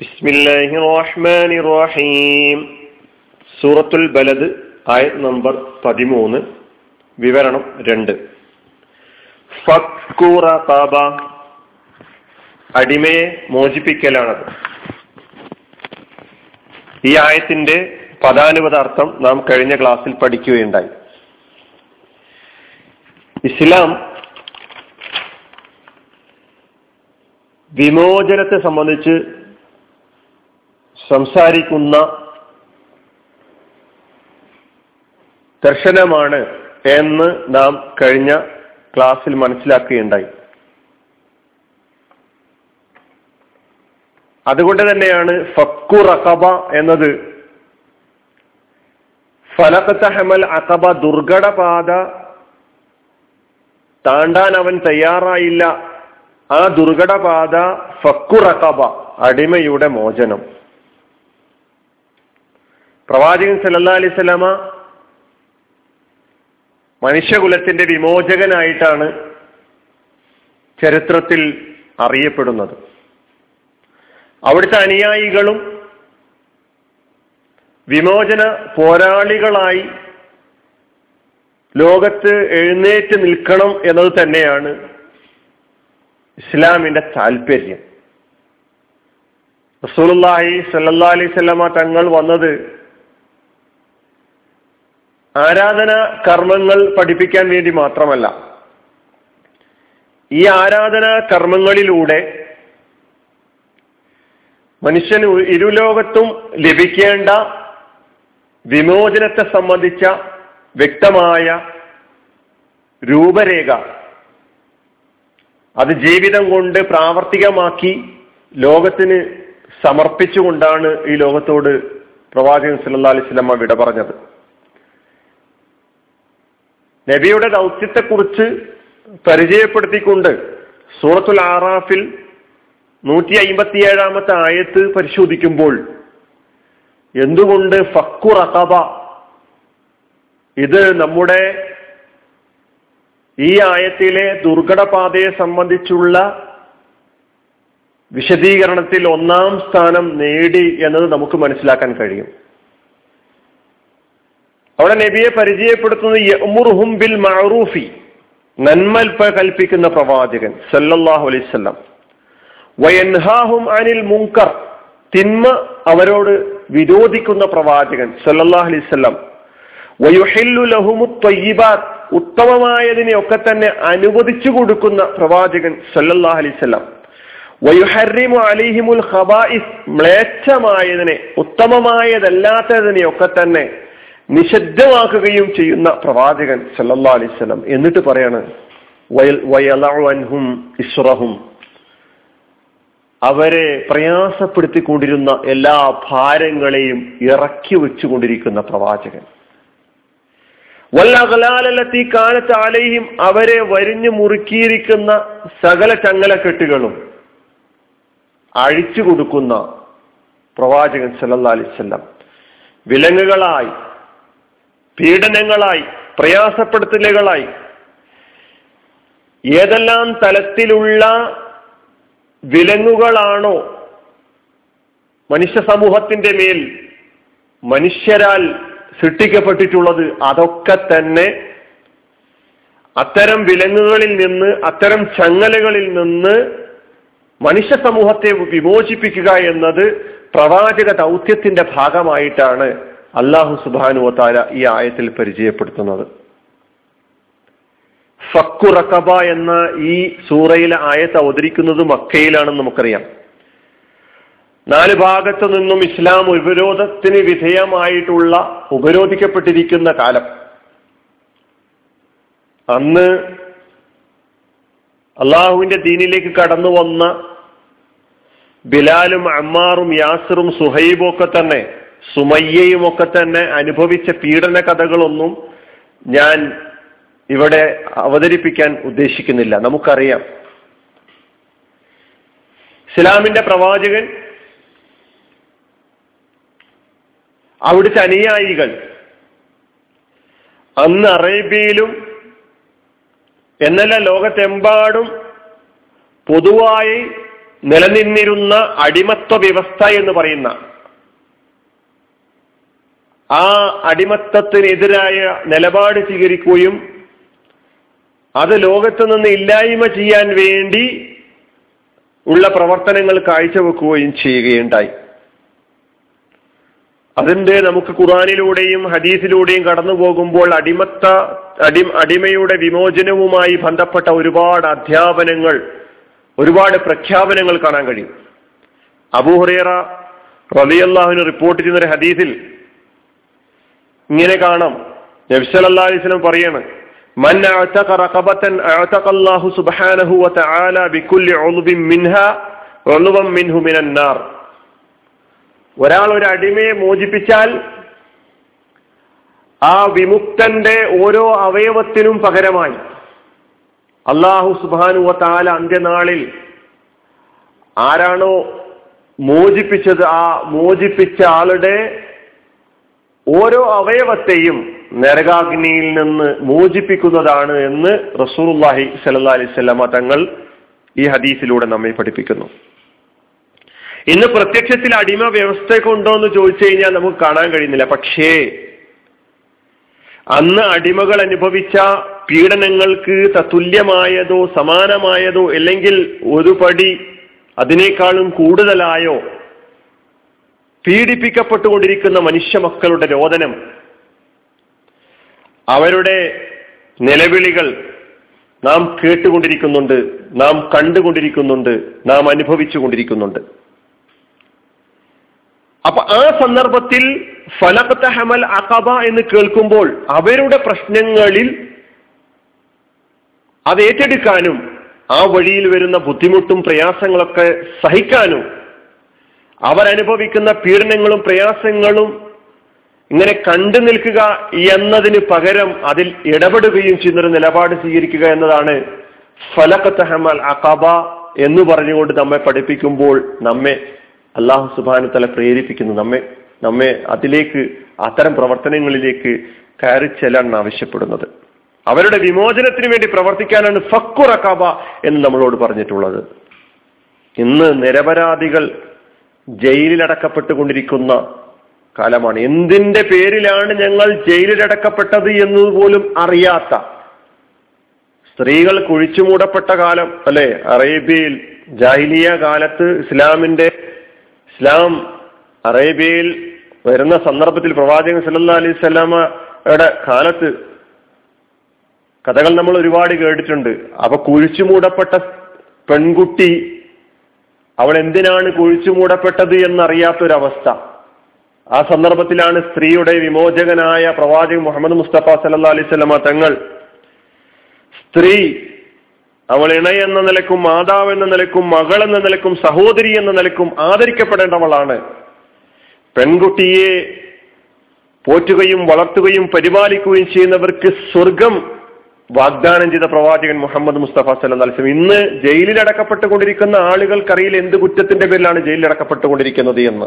ബിസ്മില്ലാഹി റഹ്മാനി റഹീം സൂറത്തുൽ ബലദ് ആയത് നമ്പർ പതിമൂന്ന് വിവരണം രണ്ട്. ഫക്കുറബ അടിമയെ മോചിപ്പിക്കലാണത്. ഈ ആയത്തിന്റെ പദാനുപതാർത്ഥം നാം കഴിഞ്ഞ ക്ലാസ്സിൽ പഠിക്കുകയുണ്ടായി. ഇസ്ലാം വിമോചനത്തെ സംബന്ധിച്ച് സംസാരിക്കുന്ന ദർശനമാണ് എന്ന് നാം കഴിഞ്ഞ ക്ലാസ്സിൽ മനസ്സിലാക്കുകയുണ്ടായി. അതുകൊണ്ട് തന്നെയാണ് ഫക്കു റഖബ എന്നത് ഫലഖത്തഹമൽ അഖബ ദുർഘടപാത താണ്ടാൻ അവൻ തയ്യാറായില്ല. ആ ദുർഘടപാത ഫക്കു റഖബ അടിമയുടെ മോചനം. പ്രവാചകൻ സല്ലാ സ്വലാമ മനുഷ്യകുലത്തിന്റെ വിമോചകനായിട്ടാണ് ചരിത്രത്തിൽ അറിയപ്പെടുന്നത്. അവിടുത്തെ അനുയായികളും വിമോചന പോരാളികളായി ലോകത്ത് എഴുന്നേറ്റ് നിൽക്കണം എന്നത് തന്നെയാണ് ഇസ്ലാമിന്റെ താല്പര്യം റസൂലുള്ളാഹി സല്ലാ അലൈഹി സ്വലമ തങ്ങൾ വന്നത് ആരാധന കർമ്മങ്ങൾ പഠിപ്പിക്കാൻ വേണ്ടി മാത്രമല്ല. ഈ ആരാധന കർമ്മങ്ങളിലൂടെ മനുഷ്യന് ഇരുലോകത്തും ലഭിക്കേണ്ട വിമോചനത്തെ സംബന്ധിച്ച വ്യക്തമായ രൂപരേഖ. അത് ജീവിതം കൊണ്ട് പ്രാവർത്തികമാക്കി ലോകത്തിന് സമർപ്പിച്ചുകൊണ്ടാണ് ഈ ലോകത്തോട് പ്രവാചകൻ സല്ലാ അലിസ്ലമ വിട പറഞ്ഞത്. നബിയുടെ ദൗത്യത്തെക്കുറിച്ച് പരിചയപ്പെടുത്തിക്കൊണ്ട് സൂറത്തുൽ ആറാഫിൽ നൂറ്റി അയിമ്പത്തിയേഴാമത്തെ ആയത്ത് പരിശോധിക്കുമ്പോൾ എന്തുകൊണ്ട് ഫക്കു റഹബ ഇത് നമ്മുടെ ഈ ആയത്തിലെ ദുർഘടപാതയെ സംബന്ധിച്ചുള്ള വിശദീകരണത്തിൽ ഒന്നാം സ്ഥാനം നേടി എന്നത് നമുക്ക് മനസ്സിലാക്കാൻ കഴിയും. അവിടെ നബിയെ പരിചയപ്പെടുത്തുന്നത് യമുർഹും ബിൽ മഅറൂഫി. നന്മൽപ്പ കൽപ്പിക്കുന്ന പ്രവാചകൻ സല്ലല്ലാഹു അലൈവല്ലം വയൻഹാഹും അനിൽ മുങ്കർ തിന്മ അവരോട് വിരോധിക്കുന്ന പ്രവാചകൻ സല്ലല്ലാഹു അലൈവല്ലം വയുഹില്ലു ലഹുമു ത്വയ്യിബാത്ത് ഉത്തമമായതിനെ ഒക്കെ തന്നെ അനുവദിച്ചു കൊടുക്കുന്ന പ്രവാചകൻ സല്ലല്ലാഹു അലൈവല്ലം വയുഹറിമു അലിഹിമുൽ ഖബായിസ് മ്ലേച്ഛമായതിനെ ഉത്തമമായതല്ലാത്തതിനെ ഒക്കെ തന്നെ നിഷിദ്ധമാക്കുകയും ചെയ്യുന്ന പ്രവാചകൻ സല്ലല്ലാ അലൈവല്ലം എന്നിട്ട് പറയാണ് വയലഅൻഹും ഇസ്റഹും. അവരെ പ്രയാസപ്പെടുത്തിക്കൊണ്ടിരുന്ന എല്ലാ ഭാരങ്ങളെയും ഇറക്കി വെച്ചുകൊണ്ടിരിക്കുന്ന പ്രവാചകൻ. വല്ലകലാലത്തി കാലത്ത് ആലയും അവരെ വരിഞ്ഞു മുറുക്കിയിരിക്കുന്ന സകല ചങ്ങലക്കെട്ടുകളും അഴിച്ചു കൊടുക്കുന്ന പ്രവാചകൻ സല്ലല്ലാ അലൈവല്ലം വിലങ്ങുകളായി പീഡനങ്ങളായി പ്രയാസപ്പെടുത്തലുകളായി. ഏതെല്ലാം തലത്തിലുള്ള വിലങ്ങുകളാണോ മനുഷ്യ സമൂഹത്തിന്റെ മേൽ മനുഷ്യരാൽ സൃഷ്ടിക്കപ്പെട്ടിട്ടുള്ളത് അതൊക്കെ തന്നെ അത്തരം വിലങ്ങുകളിൽ നിന്ന് അത്തരം ചങ്ങലകളിൽ നിന്ന് മനുഷ്യ സമൂഹത്തെ വിമോചിപ്പിക്കുക എന്നത് പ്രവാചക ദൗത്യത്തിന്റെ ഭാഗമായിട്ടാണ്. അള്ളാഹു സുബാനുവത്താല ഈ ആയത്തിൽ പരിചയപ്പെടുത്തുന്നത്. ഫക്കു റക്കബ എന്ന ഈ സൂറയിലെ ആയത്ത് അവതരിക്കുന്നത് മക്കയിലാണെന്ന് നമുക്കറിയാം. നാല് ഭാഗത്തു നിന്നും ഇസ്ലാം ഉപരോധത്തിന് വിധേയമായിട്ടുള്ള ഉപരോധിക്കപ്പെട്ടിരിക്കുന്ന കാലം. അന്ന് അള്ളാഹുവിന്റെ ദീനിലേക്ക് കടന്നു വന്ന ബിലാലും അമ്മാറും യാസറും സുഹൈബും ഒക്കെ തന്നെ സുമയ്യയും ഒക്കെ തന്നെ അനുഭവിച്ച പീഡന കഥകളൊന്നും ഞാൻ ഇവിടെ അവതരിപ്പിക്കാൻ ഉദ്ദേശിക്കുന്നില്ല. നമുക്കറിയാം. ഇസ്ലാമിന്റെ പ്രവാചകൻ അവിടുത്തെ അനുയായികൾ അന്ന് അറേബ്യയിലും എന്നല്ല ലോകത്തെമ്പാടും പൊതുവായി നിലനിന്നിരുന്ന അടിമത്വ വ്യവസ്ഥ എന്ന് പറയുന്ന ആ അടിമത്തത്തിനെതിരായ നിലപാട് സ്വീകരിക്കുകയും അത് ലോകത്ത് നിന്ന് ഇല്ലായ്മ ചെയ്യാൻ വേണ്ടി ഉള്ള പ്രവർത്തനങ്ങൾ കാഴ്ചവെക്കുകയും ചെയ്യുകയുണ്ടായി. അതിന്റെ നമുക്ക് ഖുറാനിലൂടെയും ഹദീസിലൂടെയും കടന്നു പോകുമ്പോൾ അടിമത്ത അടി അടിമയുടെ വിമോചനവുമായി ബന്ധപ്പെട്ട ഒരുപാട് അധ്യാപനങ്ങൾ ഒരുപാട് പ്രഖ്യാപനങ്ങൾ കാണാൻ കഴിയും. അബൂഹുറേറ റലിയല്ലാഹുവിന് റിപ്പോർട്ട് ചെയ്യുന്ന ഒരു ഹദീസിൽ ഇങ്ങനെ കാണാം നബ്സലല്ലാ അലൈസ്ലം പറയാണ് من اعتق رقبة اعتق الله سبحانه وتعالى بكل عضو منها عضوا منه من النار ഒരാൾ ഒരു അടിമയെ മോചിപ്പിച്ചാൽ ആ വിമുക്തന്റെ ഓരോ അവയവത്തിനും പകരമായി അള്ളാഹു സുബാനുവ താല അന്ത്യനാളിൽ ആരാണോ മോചിപ്പിച്ചത് ആ മോചിപ്പിച്ച ആളുടെ ഓരോ അവയവത്തെയും നരകാഗ്നിയിൽ നിന്ന് മോചിപ്പിക്കുന്നതാണ് എന്ന് റസൂർല്ലാഹി സല്ലാ അലൈവല്ലമ തങ്ങൾ ഈ ഹദീസിലൂടെ നമ്മെ പഠിപ്പിക്കുന്നു. ഇന്ന് പ്രത്യക്ഷത്തിൽ അടിമ വ്യവസ്ഥയൊക്കെ ഉണ്ടോ എന്ന് ചോദിച്ചു കഴിഞ്ഞാൽ നമുക്ക് കാണാൻ കഴിയുന്നില്ല. പക്ഷേ അന്ന് അടിമകൾ അനുഭവിച്ച പീഡനങ്ങൾക്ക് തത്തുല്യമായതോ സമാനമായതോ അല്ലെങ്കിൽ ഒരു പടി അതിനേക്കാളും കൂടുതലായോ പീഡിപ്പിക്കപ്പെട്ടുകൊണ്ടിരിക്കുന്ന മനുഷ്യ മക്കളുടെ രോദനം അവരുടെ നിലവിളികൾ നാം കേട്ടുകൊണ്ടിരിക്കുന്നുണ്ട് നാം കണ്ടുകൊണ്ടിരിക്കുന്നുണ്ട് നാം അനുഭവിച്ചു കൊണ്ടിരിക്കുന്നുണ്ട് അപ്പൊ ആ സന്ദർഭത്തിൽ ഫലകത്ത ഹമൽ അഖബ എന്ന് കേൾക്കുമ്പോൾ അവരുടെ പ്രശ്നങ്ങളിൽ അത് ഏറ്റെടുക്കാനും ആ വഴിയിൽ വരുന്ന ബുദ്ധിമുട്ടും പ്രയാസങ്ങളൊക്കെ സഹിക്കാനും അവരനുഭവിക്കുന്ന പീഡനങ്ങളും പ്രയാസങ്ങളും ഇങ്ങനെ കണ്ടു നിൽക്കുക എന്നതിന് പകരം അതിൽ ഇടപെടുകയും ചെയ്യുന്നൊരു നിലപാട് സ്വീകരിക്കുക എന്നതാണ് ഫലക്കത്ത് അഖബ എന്ന് പറഞ്ഞുകൊണ്ട് നമ്മെ പഠിപ്പിക്കുമ്പോൾ നമ്മെ അള്ളാഹു സുബാനു തല പ്രേരിപ്പിക്കുന്നു. നമ്മെ നമ്മെ അതിലേക്ക് അത്തരം പ്രവർത്തനങ്ങളിലേക്ക് കയറി ചെല്ലാൻ ആവശ്യപ്പെടുന്നത്. അവരുടെ വിമോചനത്തിന് വേണ്ടി പ്രവർത്തിക്കാനാണ് ഫക്കുറക്കാബ എന്ന് നമ്മളോട് പറഞ്ഞിട്ടുള്ളത്. ഇന്ന് നിരപരാധികൾ ജയിലിലടക്കപ്പെട്ടുകൊണ്ടിരിക്കുന്ന കാലമാണ്. എന്തിന്റെ പേരിലാണ് ഞങ്ങൾ ജയിലിലടക്കപ്പെട്ടത് എന്നതുപോലും അറിയാത്ത സ്ത്രീകൾ കുഴിച്ചുമൂടപ്പെട്ട കാലം അല്ലെ? അറേബ്യയിൽ ജാഹിലിയ കാലത്ത് ഇസ്ലാമിന്റെ ഇസ്ലാം അറേബ്യയിൽ വരുന്ന സന്ദർഭത്തിൽ പ്രവാചകൻ സല്ലാ അലൈഹി സ്വലാമയുടെ കാലത്ത് കഥകൾ നമ്മൾ ഒരുപാട് കേട്ടിട്ടുണ്ട്. അപ്പൊ കുഴിച്ചു മൂടപ്പെട്ട പെൺകുട്ടി അവൾ എന്തിനാണ് കുഴിച്ചു മൂടപ്പെട്ടത് എന്നറിയാത്തൊരവസ്ഥ. ആ സന്ദർഭത്തിലാണ് സ്ത്രീയുടെ വിമോചകനായ പ്രവാചകൻ മുഹമ്മദ് മുസ്തഫ സല്ലാ അലൈഹി സ്വലമ തങ്ങൾ സ്ത്രീ അവൾ ഇണ എന്ന നിലക്കും മാതാവ് എന്ന നിലക്കും മകൾ എന്ന നിലക്കും സഹോദരി എന്ന നിലക്കും ആദരിക്കപ്പെടേണ്ടവളാണ്. പെൺകുട്ടിയെ പോറ്റുകയും വളർത്തുകയും പരിപാലിക്കുകയും ചെയ്യുന്നവർക്ക് സ്വർഗം വാഗ്ദാനം ചെയ്ത പ്രവാചകൻ മുഹമ്മദ് മുസ്തഫ സല്ലാ അലിസ്ലം ഇന്ന് ജയിലിൽ അടക്കപ്പെട്ടുകൊണ്ടിരിക്കുന്ന ആളുകൾക്കറിയില്ല എന്ത് കുറ്റത്തിന്റെ പേരിലാണ് ജയിലിൽ അടക്കപ്പെട്ടുകൊണ്ടിരിക്കുന്നത് എന്ന്.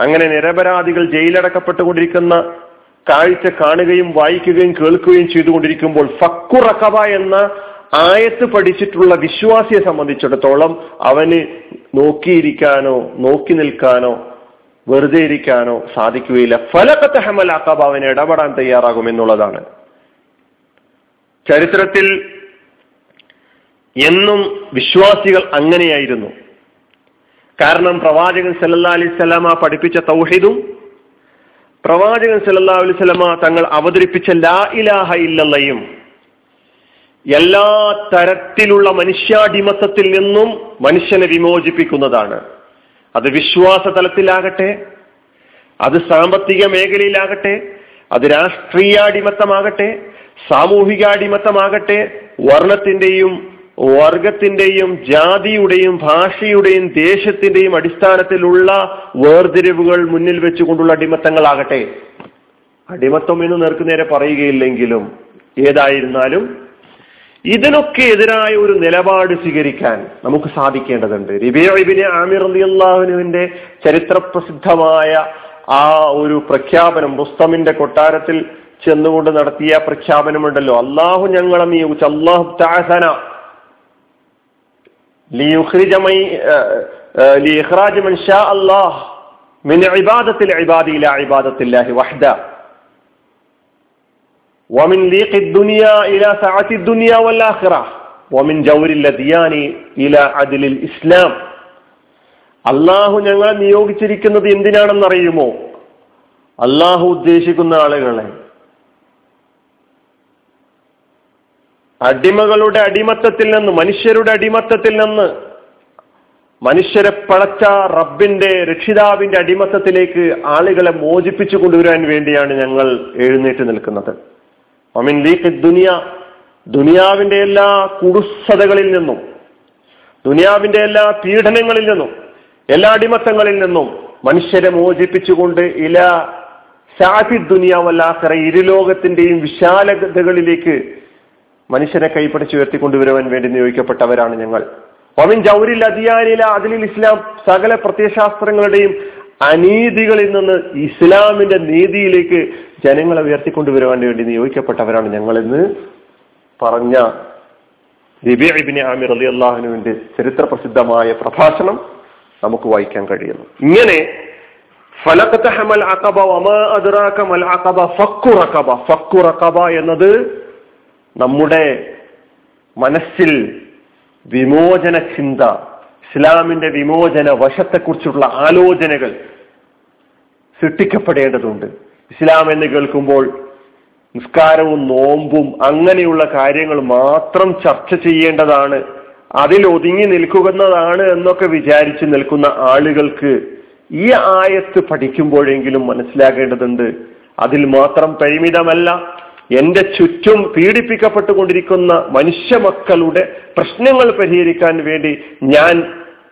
അങ്ങനെ നിരപരാധികൾ ജയിലടക്കപ്പെട്ടുകൊണ്ടിരിക്കുന്ന കാഴ്ച കാണുകയും വായിക്കുകയും കേൾക്കുകയും ചെയ്തുകൊണ്ടിരിക്കുമ്പോൾ ഫക്കുറക്കബ എന്ന ആയത്ത് പഠിച്ചിട്ടുള്ള വിശ്വാസിയെ സംബന്ധിച്ചിടത്തോളം അവന് നോക്കിയിരിക്കാനോ നോക്കി നിൽക്കാനോ വെറുതെ ഇരിക്കാനോ സാധിക്കുകയില്ല. ഫലക്കത്ത് ഹമൽ അക്കബ അവന് ഇടപെടാൻ തയ്യാറാകും എന്നുള്ളതാണ്. ചരിത്രത്തിൽ എന്നും വിശ്വാസികൾ അങ്ങനെയായിരുന്നു. കാരണം പ്രവാചകൻ സല്ലാ അലൈഹി സ്വലാമ പഠിപ്പിച്ച തൗഹീദും പ്രവാചകൻ സല്ലാ അലൈഹി സ്വലമ തങ്ങൾ അവതരിപ്പിച്ച ലാ ഇലാഹ ഇല്ലല്ലയും എല്ലാ തരത്തിലുള്ള മനുഷ്യാടിമത്തത്തിൽ നിന്നും മനുഷ്യനെ വിമോചിപ്പിക്കുന്നതാണ്. അത് വിശ്വാസ തലത്തിലാകട്ടെ അത് സാമ്പത്തിക മേഖലയിലാകട്ടെ അത് രാഷ്ട്രീയാടിമത്തമാകട്ടെ സാമൂഹികാടിമത്തമാകട്ടെ വർണത്തിന്റെയും വർഗത്തിന്റെയും ജാതിയുടെയും ഭാഷയുടെയും ദേശത്തിന്റെയും അടിസ്ഥാനത്തിലുള്ള വേർതിരിവുകൾ മുന്നിൽ വെച്ചുകൊണ്ടുള്ള അടിമത്തങ്ങളാകട്ടെ. അടിമത്തം എന്ന് നേർക്കുനേരെ പറയുകയില്ലെങ്കിലും ഏതായിരുന്നാലും ഇതിനൊക്കെ എതിരായ ഒരു നിലപാട് സ്വീകരിക്കാൻ നമുക്ക് സാധിക്കേണ്ടതുണ്ട്. റിബിബിനെ ആമിർ അള്ളാഹുനുവിന്റെ ചരിത്ര പ്രസിദ്ധമായ ആ ഒരു പ്രഖ്യാപനം മുസ്തമിന്റെ കൊട്ടാരത്തിൽ ചെന്നുകൊണ്ട് നടത്തിയ പ്രഖ്യാപനമുണ്ടല്ലോ. അള്ളാഹു ഞങ്ങളെ നിയോഗിച്ചു. അള്ളാഹു താഹന അള്ളാഹു ഞങ്ങളെ നിയോഗിച്ചിരിക്കുന്നത് എന്തിനാണെന്ന് അറിയുമോ അള്ളാഹു ഉദ്ദേശിക്കുന്ന ആളുകളെ അടിമകളുടെ അടിമത്തത്തിൽ നിന്ന് മനുഷ്യരുടെ അടിമത്തത്തിൽ നിന്ന് മനുഷ്യരെ പളച്ച റബ്ബിന്റെ രക്ഷിതാവിന്റെ അടിമത്തത്തിലേക്ക് ആളുകളെ മോചിപ്പിച്ചു കൊണ്ടുവരാൻ വേണ്ടിയാണ് ഞങ്ങൾ എഴുന്നേറ്റ് നിൽക്കുന്നത്. അമിൻ ലീഖ് ദുനിയ ദുനിയാവിന്റെ എല്ലാ കുടുസതകളിൽ നിന്നും ദുനിയാവിന്റെ എല്ലാ പീഡനങ്ങളിൽ നിന്നും എല്ലാ അടിമത്തങ്ങളിൽ നിന്നും മനുഷ്യരെ മോചിപ്പിച്ചുകൊണ്ട് ഇല സാഫി ദുനിയാവല്ലാത്തറ ഇരുലോകത്തിന്റെയും വിശാലതകളിലേക്ക് മനുഷ്യനെ കൈപ്പിടിച്ച് ഉയർത്തിക്കൊണ്ടുവരുവാൻ വേണ്ടി നിയോഗിക്കപ്പെട്ടവരാണ് ഞങ്ങൾ. ഒമിൻ ജൗരിൽ അധിയാരില അതിലിൽ ഇസ്ലാം സകല പ്രത്യശാസ്ത്രങ്ങളുടെയും അനീതികളിൽ നിന്ന് ഇസ്ലാമിന്റെ നീതിയിലേക്ക് ജനങ്ങളെ ഉയർത്തിക്കൊണ്ടുവരുവാൻ വേണ്ടി നിയോഗിക്കപ്പെട്ടവരാണ് ഞങ്ങളെന്ന് പറഞ്ഞ ദിബിബിന് ആമിർ അലി അള്ളാഹുനുവിന്റെ ചരിത്ര പ്രസിദ്ധമായ പ്രഭാഷണം നമുക്ക് വായിക്കാൻ കഴിയുന്നു. ഇങ്ങനെ അക്കബ അദ്റാക്കമൽ അക്കബ ഫക്കു റക്കബ ഫക്കു റക്കബ എന്നത് നമ്മുടെ മനസ്സിൽ വിമോചന ചിന്ത ഇസ്ലാമിന്റെ വിമോചന വശത്തെക്കുറിച്ചുള്ള ആലോചനകൾ സൃഷ്ടിക്കപ്പെടേണ്ടതുണ്ട്. ഇസ്ലാം എന്ന് കേൾക്കുമ്പോൾ നിസ്കാരവും നോമ്പും അങ്ങനെയുള്ള കാര്യങ്ങൾ മാത്രം ചർച്ച ചെയ്യേണ്ടതാണ്. അതിൽ ഒതുങ്ങി നിൽക്കുന്നതാണ് എന്നൊക്കെ വിചാരിച്ച് നിൽക്കുന്ന ആളുകൾക്ക് ഈ ആയത്ത് പഠിക്കുമ്പോഴെങ്കിലും മനസ്സിലാക്കേണ്ടതുണ്ട് അതിൽ മാത്രം പരിമിതമല്ല എന്റെ ചുറ്റും പീഡിപ്പിക്കപ്പെട്ടുകൊണ്ടിരിക്കുന്ന മനുഷ്യ മക്കളുടെ പ്രശ്നങ്ങൾ പരിഹരിക്കാൻ വേണ്ടി ഞാൻ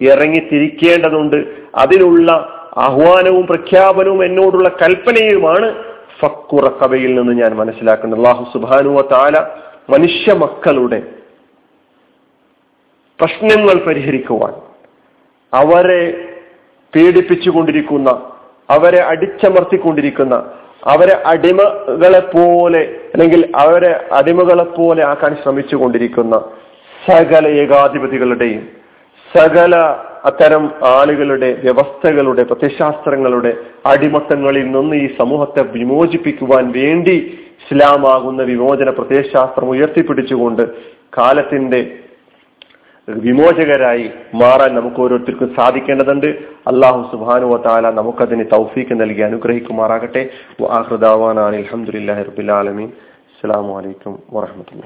ഇറങ്ങി ഇറങ്ങിത്തിരിക്കേണ്ടതുണ്ട്. അതിനുള്ള ആഹ്വാനവും പ്രഖ്യാപനവും എന്നോടുള്ള കൽപ്പനയുമാണ് ഫക്കുറക്കവയിൽ നിന്ന് ഞാൻ മനസ്സിലാക്കുന്നത് അള്ളാഹു സുബാനുവ താല മനുഷ്യ മക്കളുടെ പ്രശ്നങ്ങൾ പരിഹരിക്കുവാൻ അവരെ പീഡിപ്പിച്ചുകൊണ്ടിരിക്കുന്ന അവരെ അടിച്ചമർത്തിക്കൊണ്ടിരിക്കുന്ന അവരെ അടിമകളെ പോലെ അല്ലെങ്കിൽ അവരെ അടിമകളെ പോലെ ആക്കാൻ ശ്രമിച്ചു കൊണ്ടിരിക്കുന്ന സകല ഏകാധിപതികളുടെയും സകല അത്തരം ആളുകളുടെ വ്യവസ്ഥകളുടെ പ്രത്യശാസ്ത്രങ്ങളുടെ അടിമത്തങ്ങളിൽ നിന്ന് ഈ സമൂഹത്തെ വിമോചിപ്പിക്കുവാൻ വേണ്ടി ഇസ്ലാമാകുന്ന വിമോചന പ്രത്യയശാസ്ത്രം ഉയർത്തിപ്പിടിച്ചുകൊണ്ട് കാലത്തിന്റെ വിമോചകരായി മാറാൻ നമുക്ക് ഓരോരുത്തർക്കും സാധിക്കേണ്ടതുണ്ട്. അള്ളാഹു സുബാനു താല നമുക്കതിന് തൗഫീക്ക് നൽകി അനുഗ്രഹിക്കുമാറാകട്ടെ. അലഹമുല്ലാ റബുലാലമീൻ അസ്സാം വലൈക്കും വാഹമത്തുള്ള